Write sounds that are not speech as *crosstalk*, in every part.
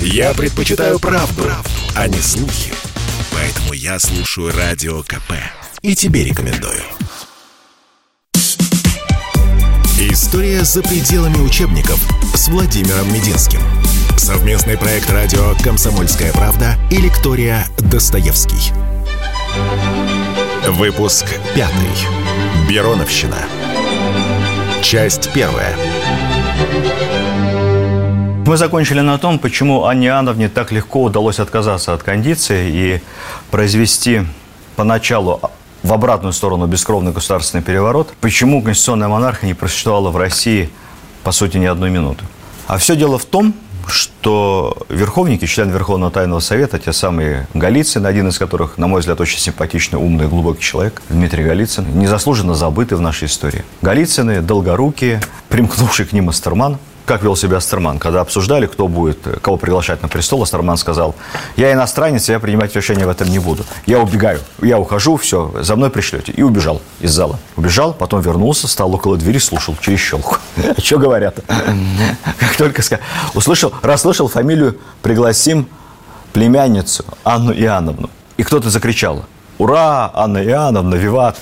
Я предпочитаю правду, правду, а не слухи. Поэтому я слушаю Радио КП. И тебе рекомендую. История за пределами учебников с Владимиром Мединским. Совместный проект радио «Комсомольская правда» и лектория «Достоевский». Выпуск пятый. Бероновщина. Часть первая. Мы закончили на том, почему Анне Иоанновне так легко удалось отказаться от кондиции и произвести поначалу в обратную сторону бескровный государственный переворот, почему конституционная монархия не просуществовала в России, по сути, ни одной минуты. А все дело в том, что верховники, члены Верховного Тайного Совета, те самые Голицын, один из которых, на мой взгляд, очень симпатичный, умный, глубокий человек, Дмитрий Голицын, незаслуженно забыты в нашей истории. Голицыны, долгорукие, примкнувший к ним Астерман – как вел себя Астерман, когда обсуждали, кто будет, кого приглашать на престол, Астерман сказал, я иностранец, я принимать решение в этом не буду. Я убегаю, я ухожу, все, за мной пришлете. И убежал из зала. Убежал, потом вернулся, стал около двери, слушал через щелку. *laughs* Что говорят? *laughs* Как только услышал, расслышал фамилию, пригласим племянницу Анну Иоанновну. И кто-то закричал, ура, Анна Иоанновна, виват.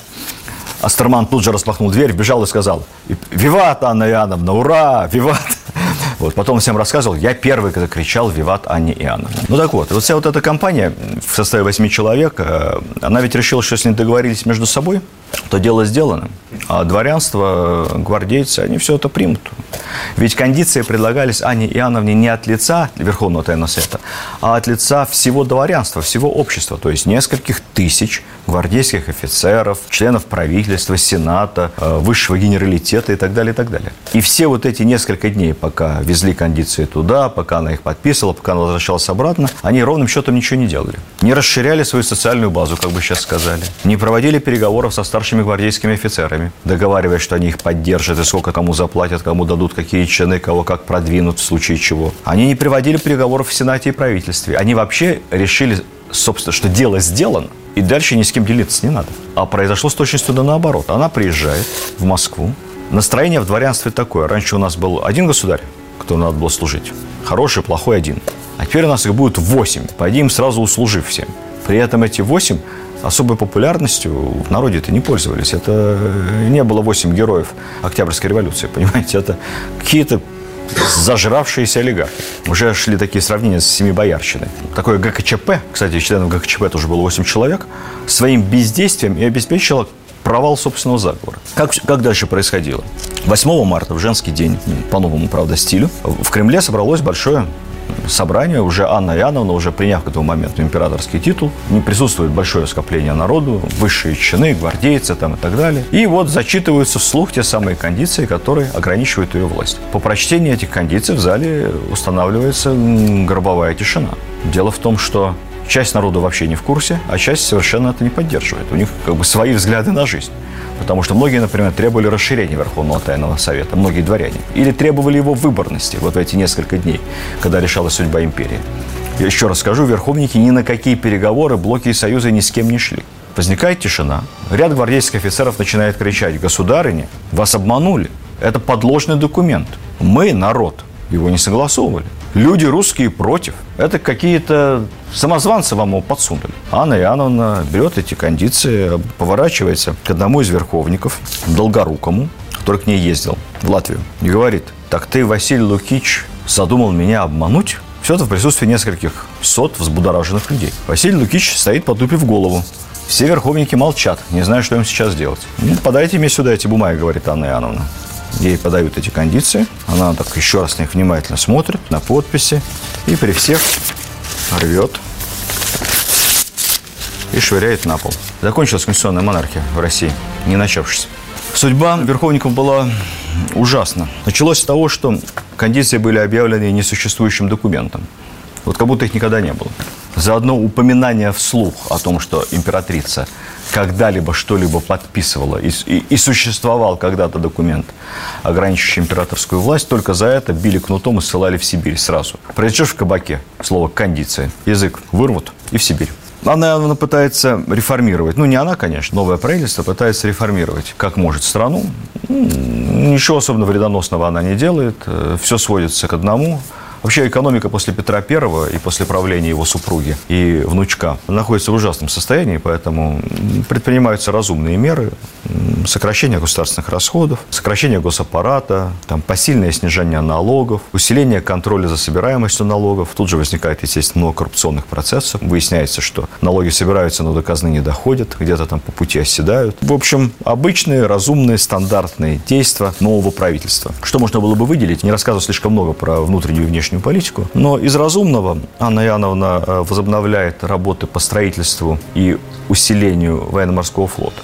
Астерман тут же распахнул дверь, бежал и сказал, «Виват, Анна Иоанновна, ура, виват!» *laughs* Вот, потом всем рассказывал, я первый, когда кричал «Виват Анне Иоанновне». Ну так вот, вот вся вот эта компания в составе восьми человек, э, она ведь решила, что если не договорились между собой, то дело сделано. А дворянство, гвардейцы, они все это примут. Ведь кондиции предлагались Анне Иоанновне не от лица Верховного Тайного Совета, а от лица всего дворянства, всего общества, то есть нескольких тысяч гвардейских офицеров, членов правительства, сената, э, высшего генералитета и так далее, и так далее. И все вот эти несколько дней, пока везли кондиции туда, пока она их подписывала, пока она возвращалась обратно, они ровным счетом ничего не делали. Не расширяли свою социальную базу, как бы сейчас сказали. Не проводили переговоров со старшими гвардейскими офицерами, договариваясь, что они их поддержат и сколько кому заплатят, кому дадут какие чины, кого как продвинут в случае чего. Они не приводили переговоров в Сенате и правительстве. Они вообще решили, собственно, что дело сделано, и дальше ни с кем делиться не надо. А произошло с точностью да наоборот. Она приезжает в Москву. Настроение в дворянстве такое. Раньше у нас был один государь, кто надо было служить. Хороший, плохой один. А теперь у нас их будет восемь. По одним сразу услужив всем. При этом эти восемь особой популярностью в народе это не пользовались. Это не было восемь героев Октябрьской революции, понимаете? Это какие-то зажравшиеся олигархи. Уже шли такие сравнения с семи боярщиной. Такое ГКЧП, кстати, членов ГКЧП тоже было 8 человек, своим бездействием и обеспечило провал собственного заговора. Как, как дальше происходило? 8 марта, в женский день, по новому, правда, стилю, в Кремле собралось большое собрание, уже Анна Иоанновна, уже приняв к этому моменту императорский титул, не присутствует большое скопление народу, высшие чины, гвардейцы там и так далее. И вот зачитываются вслух те самые кондиции, которые ограничивают ее власть. По прочтении этих кондиций в зале устанавливается гробовая тишина. Дело в том, что часть народа вообще не в курсе, а часть совершенно это не поддерживает. У них как бы свои взгляды на жизнь. Потому что многие, например, требовали расширения Верховного Тайного Совета, многие дворяне. Или требовали его выборности вот в эти несколько дней, когда решалась судьба империи. Я еще раз скажу, верховники ни на какие переговоры, блоки и союзы ни с кем не шли. Возникает тишина. Ряд гвардейских офицеров начинает кричать, государыня, вас обманули. Это подложный документ. Мы, народ, его не согласовывали. Люди русские против. Это какие-то самозванцы вам его подсунули. Анна Иоанновна берет эти кондиции, поворачивается к одному из верховников, долгорукому, который к ней ездил в Латвию, и говорит, так ты, Василий Лукич, задумал меня обмануть? Все это в присутствии нескольких сот взбудораженных людей. Василий Лукич стоит, потупив голову. Все верховники молчат, не знаю, что им сейчас делать. Ну, подайте мне сюда эти бумаги, говорит Анна Иоанновна. Ей подают эти кондиции. Она так еще раз на них внимательно смотрит, на подписи. И при всех рвет и швыряет на пол. Закончилась конституционная монархия в России, не начавшись. Судьба верховников была ужасна. Началось с того, что кондиции были объявлены несуществующим документом. Вот как будто их никогда не было. Заодно упоминание вслух о том, что императрица когда-либо что-либо подписывала и, и, и существовал когда-то документ, ограничивающий императорскую власть, только за это били кнутом и ссылали в Сибирь сразу. Произойдешь в кабаке, слово «кондиция», язык вырвут и в Сибирь. Она, она пытается реформировать. Ну, не она, конечно, новое правительство пытается реформировать, как может, страну. Ничего особенно вредоносного она не делает. Все сводится к одному – Вообще экономика после Петра Первого и после правления его супруги и внучка находится в ужасном состоянии, поэтому предпринимаются разумные меры, сокращение государственных расходов, сокращение госаппарата, там, посильное снижение налогов, усиление контроля за собираемостью налогов. Тут же возникает, естественно, много коррупционных процессов. Выясняется, что налоги собираются, но до не доходят, где-то там по пути оседают. В общем, обычные, разумные, стандартные действия нового правительства. Что можно было бы выделить? Не рассказываю слишком много про внутреннюю и внешнюю политику, но из разумного Анна Иоанновна э, возобновляет работы по строительству и усилению военно-морского флота.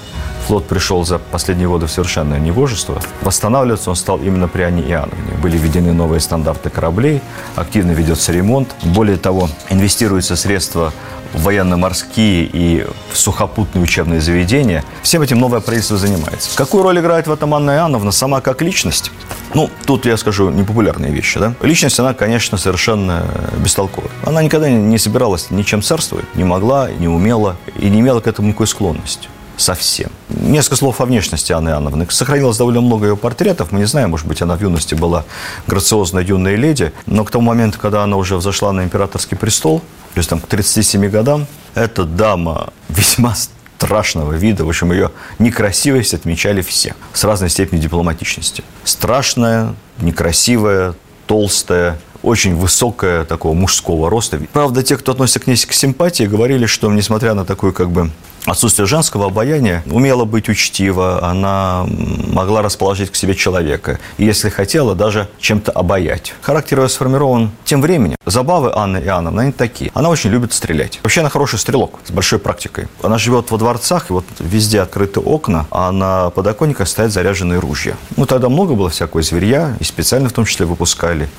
Флот пришел за последние годы в совершенное невожество. Восстанавливаться он стал именно при Анне Иоанновне. Были введены новые стандарты кораблей, активно ведется ремонт. Более того, инвестируются средства военно-морские и сухопутные учебные заведения. Всем этим новое правительство занимается. Какую роль играет в этом Анна Иоанновна сама как личность? Ну, тут я скажу непопулярные вещи, да. Личность, она, конечно, совершенно бестолковая. Она никогда не собиралась ничем царствовать, не могла, не умела и не имела к этому никакой склонности совсем. Несколько слов о внешности Анны Иоанновны. Сохранилось довольно много ее портретов. Мы не знаем, может быть, она в юности была грациозной юной леди, но к тому моменту, когда она уже взошла на императорский престол, то есть там к 37 годам, эта дама весьма страшного вида. В общем, ее некрасивость отмечали все с разной степенью дипломатичности. Страшная, некрасивая, толстая, очень высокая, такого мужского роста. Правда, те, кто относится к ней к симпатии, говорили, что несмотря на такую как бы отсутствие женского обаяния, умела быть учтива, она могла расположить к себе человека. И если хотела, даже чем-то обаять. Характер ее сформирован тем временем. Забавы Анны Иоанновны, они такие. Она очень любит стрелять. Вообще она хороший стрелок с большой практикой. Она живет во дворцах, и вот везде открыты окна, а на подоконниках стоят заряженные ружья. Ну, тогда много было всякого зверья, и специально в том числе выпускали.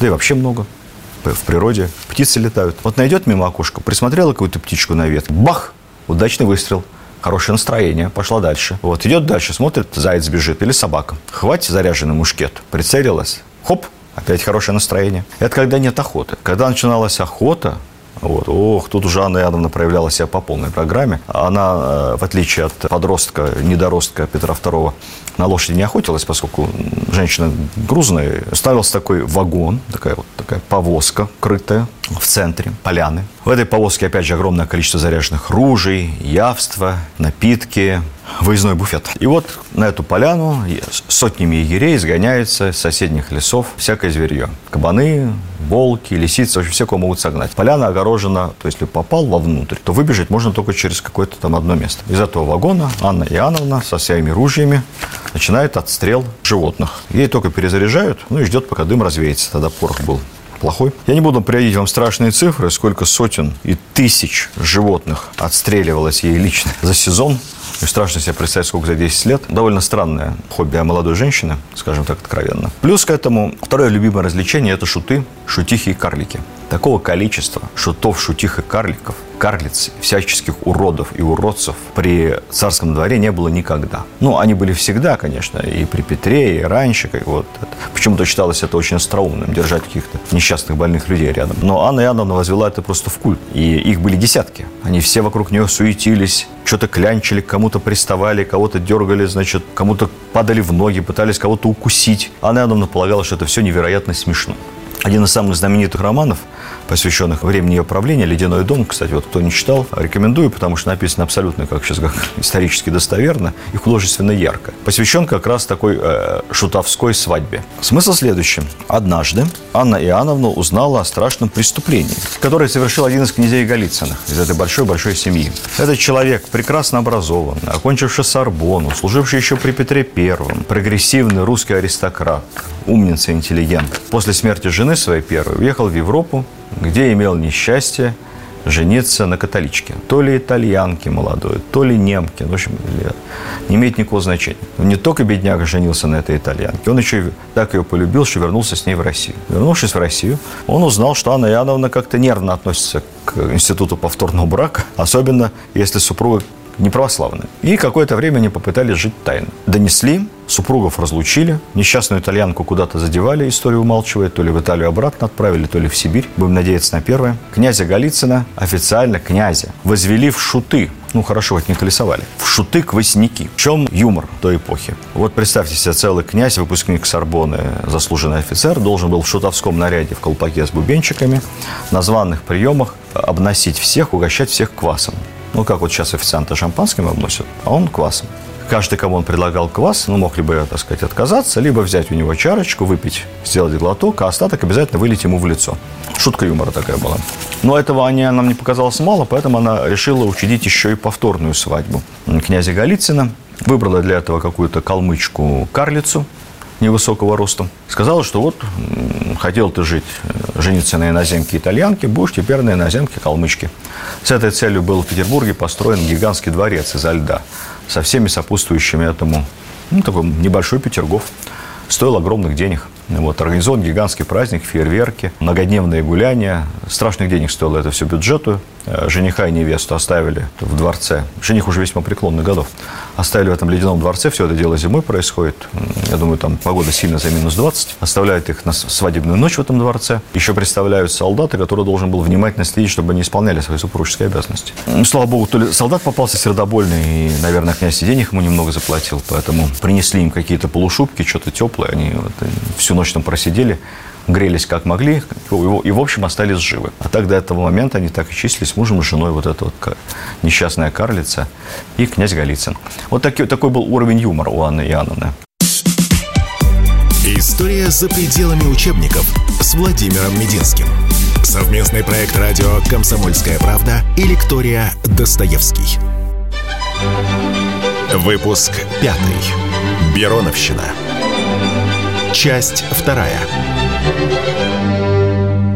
Да и вообще много в природе. Птицы летают. Вот найдет мимо окошка, присмотрела какую-то птичку на ветке, бах, удачный выстрел, хорошее настроение, пошла дальше. Вот, идет дальше, смотрит, заяц бежит или собака. Хватит заряженный мушкет, прицелилась, хоп, опять хорошее настроение. Это когда нет охоты. Когда начиналась охота, вот. Ох, тут уже Анна Иоанновна проявляла себя по полной программе. Она, э, в отличие от подростка, недоростка Петра II, на лошади не охотилась, поскольку женщина грузная. Ставился такой вагон, такая вот такая повозка крытая в центре поляны. В этой повозке, опять же, огромное количество заряженных ружей, явства, напитки, выездной буфет. И вот на эту поляну сотнями егерей изгоняется с соседних лесов всякое зверье. Кабаны, волки, лисицы, вообще все, кого могут согнать. Поляна огорожена, то есть, если попал вовнутрь, то выбежать можно только через какое-то там одно место. Из этого вагона Анна Иоанновна со своими ружьями начинает отстрел животных. Ей только перезаряжают, ну и ждет, пока дым развеется. Тогда порох был плохой. Я не буду приводить вам страшные цифры, сколько сотен и тысяч животных отстреливалось ей лично за сезон. И страшно себе представить, сколько за 10 лет. Довольно странное хобби молодой женщины, скажем так откровенно. Плюс к этому второе любимое развлечение – это шуты, шутихи и карлики. Такого количества шутов, шутих и карликов, карлиц, всяческих уродов и уродцев при царском дворе не было никогда. Ну, они были всегда, конечно, и при Петре, и раньше. Как вот. Почему-то считалось это очень остроумным, держать каких-то несчастных больных людей рядом. Но Анна Иоанновна возвела это просто в культ. И их были десятки. Они все вокруг нее суетились, что-то клянчили, кому-то приставали, кого-то дергали, значит, кому-то падали в ноги, пытались кого-то укусить. Анна Иоанновна полагала, что это все невероятно смешно. Один из самых знаменитых романов, посвященных времени ее правления, «Ледяной дом», кстати, вот кто не читал, рекомендую, потому что написано абсолютно, как сейчас как *laughs* исторически достоверно и художественно ярко. Посвящен как раз такой э, шутовской свадьбе. Смысл следующий. Однажды Анна Иоанновна узнала о страшном преступлении, которое совершил один из князей Голицыных из этой большой-большой семьи. Этот человек прекрасно образован, окончивший Сорбону, служивший еще при Петре Первом, прогрессивный русский аристократ, умница, интеллигент. После смерти жены своей первой уехал в Европу, где имел несчастье жениться на католичке. То ли итальянке молодой, то ли немке. В общем, не имеет никакого значения. Не только бедняга женился на этой итальянке, он еще и так ее полюбил, что вернулся с ней в Россию. Вернувшись в Россию, он узнал, что Анна Иоанновна как-то нервно относится к институту повторного брака, особенно если супруга не православная. И какое-то время они попытались жить тайно. Донесли Супругов разлучили, несчастную итальянку куда-то задевали, историю умалчивает, то ли в Италию обратно отправили, то ли в Сибирь. Будем надеяться на первое. Князя Голицына, официально князя, возвели в шуты ну хорошо, вот не колесовали, в шуты квасники. В чем юмор той эпохи? Вот представьте себе, целый князь, выпускник Сорбоны, заслуженный офицер, должен был в шутовском наряде в колпаке с бубенчиками на званных приемах обносить всех, угощать всех квасом. Ну, как вот сейчас официанты шампанским обносят, а он квасом. Каждый, кому он предлагал квас, ну, мог либо, так сказать, отказаться, либо взять у него чарочку, выпить, сделать глоток, а остаток обязательно вылить ему в лицо. Шутка юмора такая была. Но этого Ане нам не показалось мало, поэтому она решила учредить еще и повторную свадьбу князя Голицына. Выбрала для этого какую-то калмычку-карлицу, невысокого роста. Сказала, что вот хотел ты жить, э, жениться на иноземке итальянке, будешь теперь на иноземке калмычки. С этой целью был в Петербурге построен гигантский дворец изо льда со всеми сопутствующими этому, ну, такой небольшой Петергоф. Стоил огромных денег. Вот, организован гигантский праздник, фейерверки, многодневные гуляния. Страшных денег стоило это все бюджету. Э, жениха и невесту оставили в дворце. Жених уже весьма преклонных годов. Оставили в этом ледяном дворце. Все это дело зимой происходит. Я думаю, там погода сильно за минус 20. Оставляют их на свадебную ночь в этом дворце. Еще представляют солдаты, который должен был внимательно следить, чтобы они исполняли свои супружеские обязанности. Слава богу, то ли солдат попался сердобольный, и, наверное, князь и денег ему немного заплатил. Поэтому принесли им какие-то полушубки, что-то теплое. Они вот, э, всю ночь там просидели грелись как могли и, в общем, остались живы. А так до этого момента они так и числились мужем и женой, вот эта вот несчастная карлица и князь Голицын. Вот такой, такой был уровень юмора у Анны Иоанновны. История за пределами учебников с Владимиром Мединским. Совместный проект радио «Комсомольская правда» и лектория «Достоевский». Выпуск пятый. Бероновщина. Часть вторая.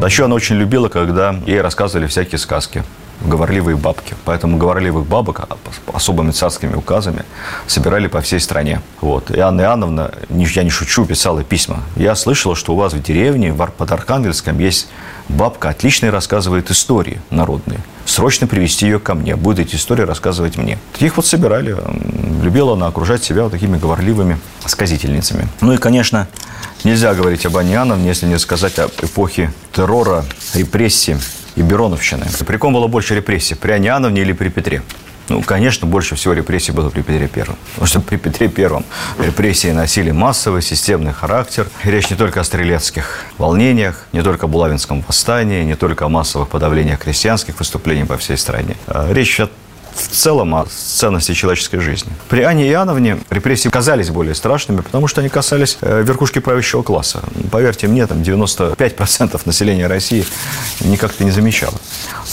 А еще она очень любила, когда ей рассказывали всякие сказки говорливые бабки. Поэтому говорливых бабок а, особыми царскими указами собирали по всей стране. Вот. И Анна Иоанновна, я не шучу, писала письма. Я слышала, что у вас в деревне под Архангельском есть бабка, отлично рассказывает истории народные. Срочно привести ее ко мне, будет эти истории рассказывать мне. Таких вот собирали. Любила она окружать себя вот такими говорливыми сказительницами. Ну и, конечно, Нельзя говорить об Анне Иоанновне, если не сказать об эпохе террора, репрессий и Бероновщины. При ком было больше репрессий, при Анне Иоанновне или при Петре? Ну, конечно, больше всего репрессий было при Петре Первом. Потому что при Петре Первом репрессии носили массовый, системный характер. И речь не только о стрелецких волнениях, не только о Булавинском восстании, не только о массовых подавлениях крестьянских выступлений по всей стране. А речь о в целом о ценности человеческой жизни. При Анне Иоанновне репрессии казались более страшными, потому что они касались э, верхушки правящего класса. Поверьте мне, там 95% населения России никак-то не замечало.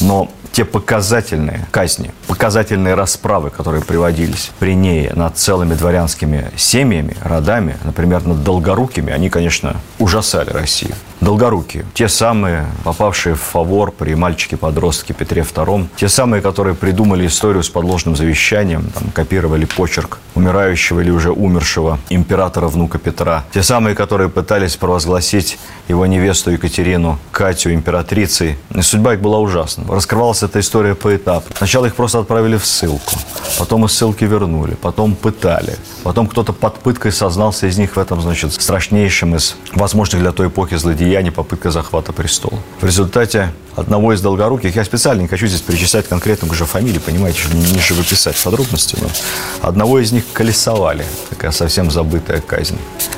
Но те показательные казни, показательные расправы, которые приводились при ней над целыми дворянскими семьями, родами, например, над Долгорукими, они, конечно, ужасали Россию. Долгорукие, те самые, попавшие в фавор при мальчике-подростке Петре II, те самые, которые придумали историю с подложным завещанием, там, копировали почерк умирающего или уже умершего императора внука Петра, те самые, которые пытались провозгласить его невесту Екатерину Катю императрицей. И судьба их была ужасна. Раскрывалась эта история по этапу. Сначала их просто отправили в ссылку, потом из ссылки вернули, потом пытали, потом кто-то под пыткой сознался из них в этом, значит, страшнейшем из возможных для той эпохи злодеяний попытка захвата престола. В результате одного из долгоруких, я специально не хочу здесь перечислять конкретно уже фамилии, понимаете, чтобы не живописать подробности, но одного из них колесовали, такая совсем забытая казнь.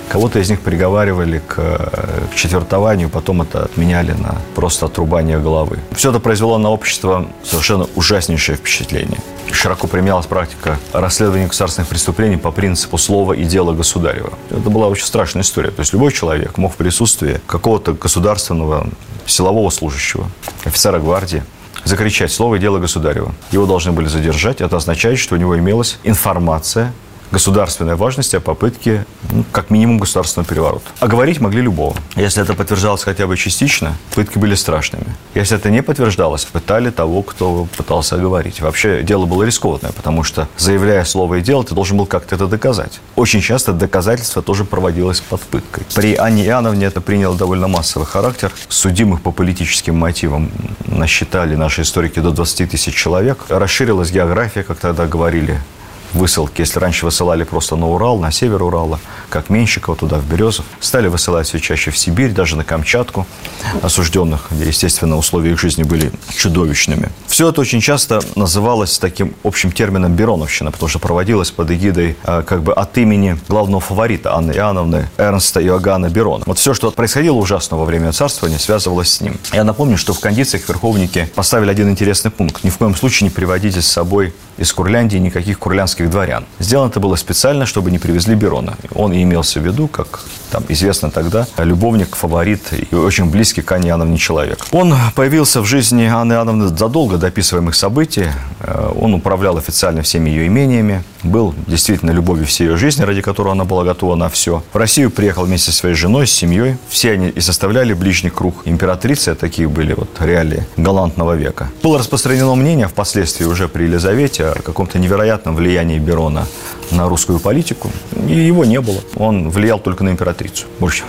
Кого-то из них приговаривали к, к четвертованию, потом это отменяли на просто отрубание головы. Все это произвело на общество совершенно ужаснейшее впечатление. Широко применялась практика расследования государственных преступлений по принципу слова и дела государева. Это была очень страшная история. То есть любой человек мог в присутствии какого-то государственного силового служащего, офицера гвардии, закричать слово и дело государева. Его должны были задержать. Это означает, что у него имелась информация государственной важности о попытке, ну, как минимум, государственного переворота. А говорить могли любого. Если это подтверждалось хотя бы частично, пытки были страшными. Если это не подтверждалось, пытали того, кто пытался говорить. Вообще дело было рискованное, потому что, заявляя слово и дело, ты должен был как-то это доказать. Очень часто доказательство тоже проводилось под пыткой. При Анне Иоанновне это приняло довольно массовый характер. Судимых по политическим мотивам насчитали наши историки до 20 тысяч человек. Расширилась география, как тогда говорили, высылки. Если раньше высылали просто на Урал, на север Урала, как Менщикова, туда, в Березов, стали высылать все чаще в Сибирь, даже на Камчатку осужденных, где, естественно, условия их жизни были чудовищными. Все это очень часто называлось таким общим термином «бероновщина», потому что проводилось под эгидой э, как бы от имени главного фаворита Анны Иоанновны Эрнста Иоганна Берона. Вот все, что происходило ужасно во время царствования, связывалось с ним. Я напомню, что в кондициях верховники поставили один интересный пункт. Ни в коем случае не приводите с собой из Курляндии никаких курлянских дворян. Сделано это было специально, чтобы не привезли Берона. Он и имелся в виду, как там известно тогда, любовник, фаворит и очень близкий к Анне Иоанновне человек. Он появился в жизни Анны Иоанновны задолго до описываемых событий. Э, он управлял официально всеми ее имениями, был действительно любовью всей ее жизни, ради которой она была готова на все. В Россию приехал вместе со своей женой, с семьей. Все они и составляли ближний круг императрицы, такие были вот реалии галантного века. Было распространено мнение впоследствии уже при Елизавете о каком-то невероятном влиянии Берона на русскую политику. И его не было. Он влиял только на императрицу. Больше,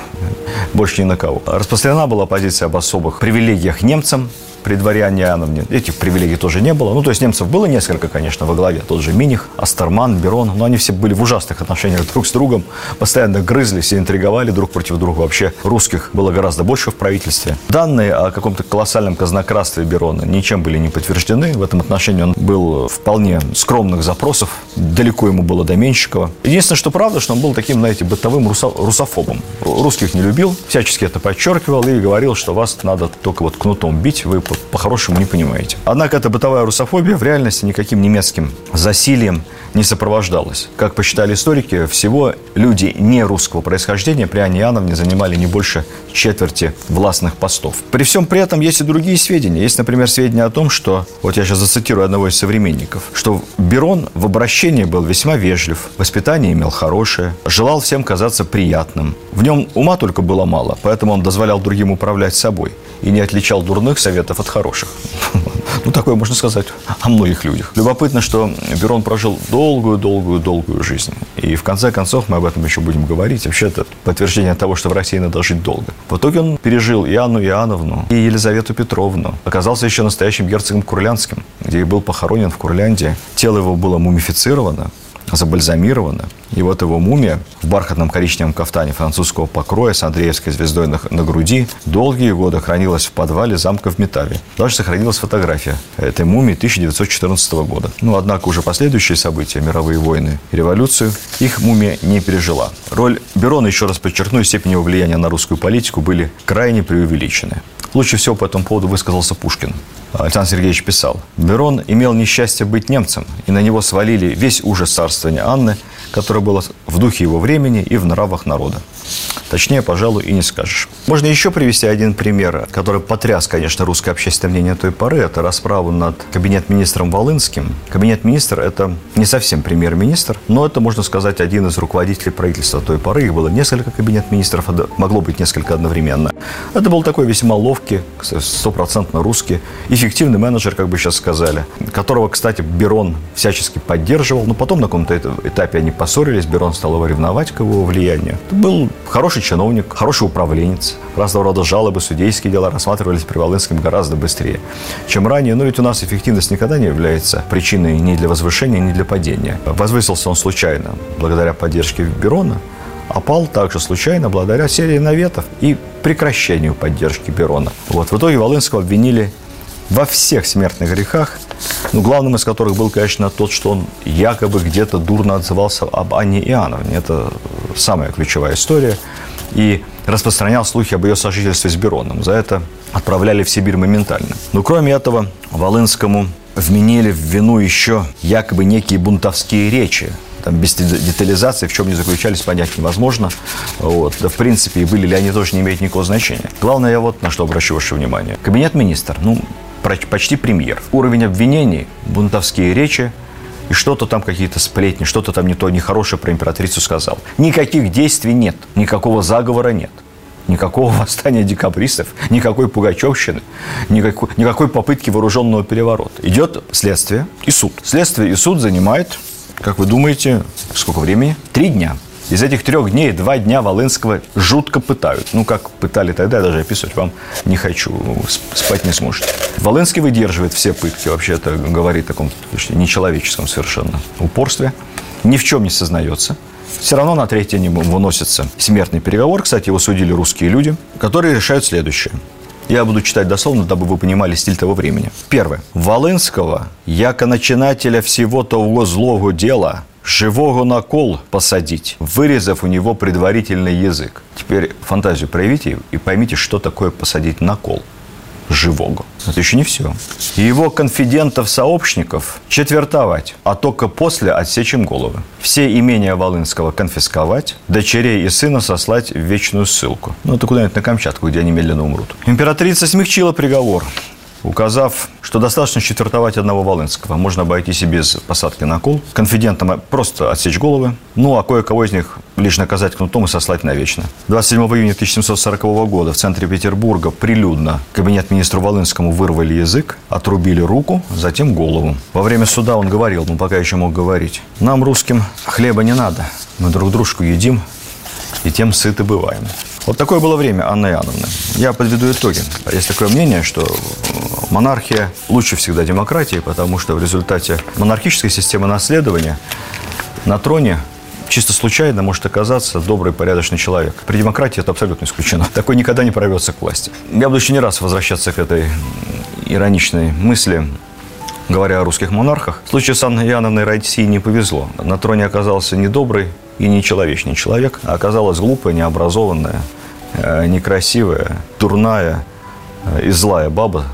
больше ни на кого. Распространена была позиция об особых привилегиях немцам, при дворе Анне Иоанновне. Этих привилегий тоже не было. Ну, то есть немцев было несколько, конечно, во главе. Тот же Миних, Астерман, Берон. Но они все были в ужасных отношениях друг с другом. Постоянно грызлись и интриговали друг против друга. Вообще русских было гораздо больше в правительстве. Данные о каком-то колоссальном казнократстве Берона ничем были не подтверждены. В этом отношении он был вполне скромных запросов. Далеко ему было до Менщикова. Единственное, что правда, что он был таким, знаете, бытовым русо- русофобом. Русских не любил, всячески это подчеркивал и говорил, что вас надо только вот кнутом бить, вы по-хорошему не понимаете. Однако эта бытовая русофобия в реальности никаким немецким засилием не сопровождалась. Как посчитали историки, всего люди не русского происхождения при Анне Иоанновне занимали не больше четверти властных постов. При всем при этом есть и другие сведения. Есть, например, сведения о том, что, вот я сейчас зацитирую одного из современников, что Берон в обращении был весьма вежлив, воспитание имел хорошее, желал всем казаться приятным. В нем ума только было мало, поэтому он дозволял другим управлять собой и не отличал дурных советов от хороших. Ну, такое можно сказать о многих людях. Любопытно, что Берон прожил долгую-долгую-долгую жизнь. И в конце концов, мы об этом еще будем говорить, вообще это подтверждение того, что в России надо жить долго. В итоге он пережил и Анну Иоанновну, и Елизавету Петровну. Оказался еще настоящим герцогом Курлянским, где и был похоронен в Курляндии. Тело его было мумифицировано, забальзамировано. И вот его мумия в бархатном коричневом кафтане французского покроя с Андреевской звездой на, на груди долгие годы хранилась в подвале замка в Метаве. Даже сохранилась фотография этой мумии 1914 года. Ну, однако уже последующие события, мировые войны и революцию, их мумия не пережила. Роль Берона, еще раз подчеркну, и степень его влияния на русскую политику были крайне преувеличены. Лучше всего по этому поводу высказался Пушкин. Александр Сергеевич писал, «Берон имел несчастье быть немцем, и на него свалили весь ужас царствования Анны, которое было в духе его времени и в нравах народа. Точнее, пожалуй, и не скажешь. Можно еще привести один пример, который потряс, конечно, русское общественное мнение той поры. Это расправу над кабинет-министром Волынским. Кабинет-министр – это не совсем премьер-министр, но это, можно сказать, один из руководителей правительства той поры. Их было несколько кабинет-министров, могло быть несколько одновременно. Это был такой весьма ловкий, стопроцентно русский, эффективный менеджер, как бы сейчас сказали, которого, кстати, Берон всячески поддерживал, но потом на каком-то этапе они поссорились, Берон стал его ревновать к его влиянию. Это был хороший чиновник, хороший управленец. Разного рода жалобы, судейские дела рассматривались при Волынском гораздо быстрее, чем ранее. Но ведь у нас эффективность никогда не является причиной ни для возвышения, ни для падения. Возвысился он случайно, благодаря поддержке Берона, а пал также случайно благодаря серии наветов и прекращению поддержки Берона. Вот, в итоге Волынского обвинили во всех смертных грехах, ну, главным из которых был, конечно, тот, что он якобы где-то дурно отзывался об Анне Иоанновне. Это самая ключевая история. И распространял слухи об ее сожительстве с Бероном. За это отправляли в Сибирь моментально. Но кроме этого, Волынскому вменили в вину еще якобы некие бунтовские речи, там, без детализации, в чем они заключались, понять невозможно. Вот. Да, в принципе, и были ли они тоже не имеют никакого значения. Главное, я вот на что обращу ваше внимание. Кабинет министр, ну, почти премьер. Уровень обвинений, бунтовские речи, и что-то там какие-то сплетни, что-то там не то нехорошее про императрицу сказал. Никаких действий нет, никакого заговора нет. Никакого восстания декабристов, никакой пугачевщины, никакой, никакой попытки вооруженного переворота. Идет следствие и суд. Следствие и суд занимает, как вы думаете, сколько времени? Три дня. Из этих трех дней два дня Волынского жутко пытают. Ну, как пытали тогда, даже описывать вам не хочу. Спать не сможете. Волынский выдерживает все пытки. Вообще это говорит о таком нечеловеческом совершенно упорстве. Ни в чем не сознается. Все равно на третий день выносится смертный переговор. Кстати, его судили русские люди, которые решают следующее. Я буду читать дословно, дабы вы понимали стиль того времени. Первое. Волынского, яко начинателя всего того злого дела, живого на кол посадить, вырезав у него предварительный язык. Теперь фантазию проявите и поймите, что такое посадить на кол живого. Это еще не все. Его конфидентов-сообщников четвертовать, а только после отсечь им головы. Все имения Волынского конфисковать, дочерей и сына сослать в вечную ссылку. Ну, это куда-нибудь на Камчатку, где они медленно умрут. Императрица смягчила приговор указав, что достаточно четвертовать одного Волынского. Можно обойтись и без посадки на кол. Конфидентам просто отсечь головы. Ну, а кое-кого из них лишь наказать кнутом и сослать навечно. 27 июня 1740 года в центре Петербурга прилюдно кабинет министру Волынскому вырвали язык, отрубили руку, затем голову. Во время суда он говорил, ну пока еще мог говорить, нам, русским, хлеба не надо, мы друг дружку едим и тем сыты бываем. Вот такое было время Анны Иоанновны. Я подведу итоги. Есть такое мнение, что монархия лучше всегда демократии, потому что в результате монархической системы наследования на троне чисто случайно может оказаться добрый, порядочный человек. При демократии это абсолютно исключено. *laughs* Такой никогда не прорвется к власти. Я буду еще не раз возвращаться к этой ироничной мысли, говоря о русских монархах. В случае с Анной Иоанновной России не повезло. На троне оказался недобрый и нечеловечный человек, а оказалась глупая, необразованная, э, некрасивая, дурная э, и злая баба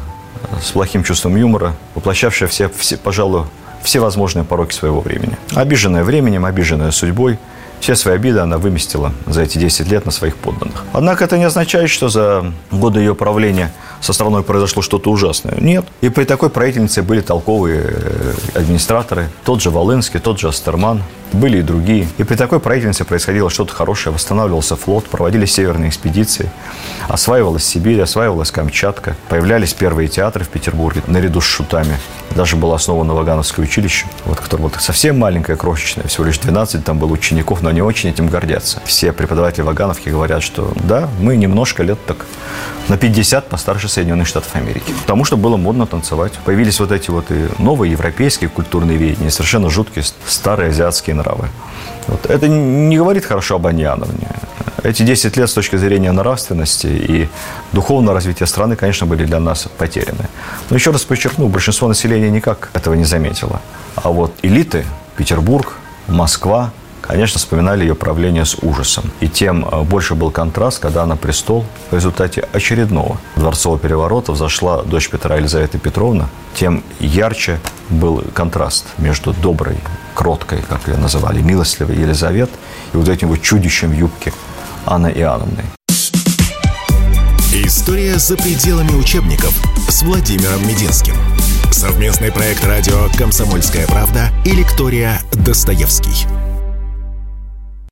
с плохим чувством юмора, воплощавшая все, все, пожалуй, все возможные пороки своего времени. Обиженная временем, обиженная судьбой, все свои обиды она выместила за эти 10 лет на своих подданных. Однако это не означает, что за годы ее правления со страной произошло что-то ужасное. Нет. И при такой правительнице были толковые э, администраторы. Тот же Волынский, тот же Астерман, были и другие. И при такой правительнице происходило что-то хорошее. Восстанавливался флот, проводились северные экспедиции. Осваивалась Сибирь, осваивалась Камчатка. Появлялись первые театры в Петербурге наряду с шутами. Даже было основано Вагановское училище, вот, которое вот совсем маленькое, крошечное, всего лишь 12 там было учеников, но они очень этим гордятся. Все преподаватели Вагановки говорят, что да, мы немножко лет так на 50 постарше Соединенных Штатов Америки. Потому что было модно танцевать. Появились вот эти вот и новые европейские культурные веяния, совершенно жуткие старые азиатские нравы. Вот. Это не говорит хорошо об Аньяновне. Эти 10 лет с точки зрения нравственности и духовного развития страны, конечно, были для нас потеряны. Но еще раз подчеркну, большинство населения никак этого не заметило. А вот элиты, Петербург, Москва, конечно, вспоминали ее правление с ужасом. И тем э, больше был контраст, когда на престол в результате очередного дворцового переворота взошла дочь Петра Елизавета Петровна, тем ярче был контраст между доброй, кроткой, как ее называли, милостливой Елизавет, и вот этим вот чудищем в юбке Анны Иоанновны. История за пределами учебников с Владимиром Мединским. Совместный проект радио «Комсомольская правда» и лектория «Достоевский».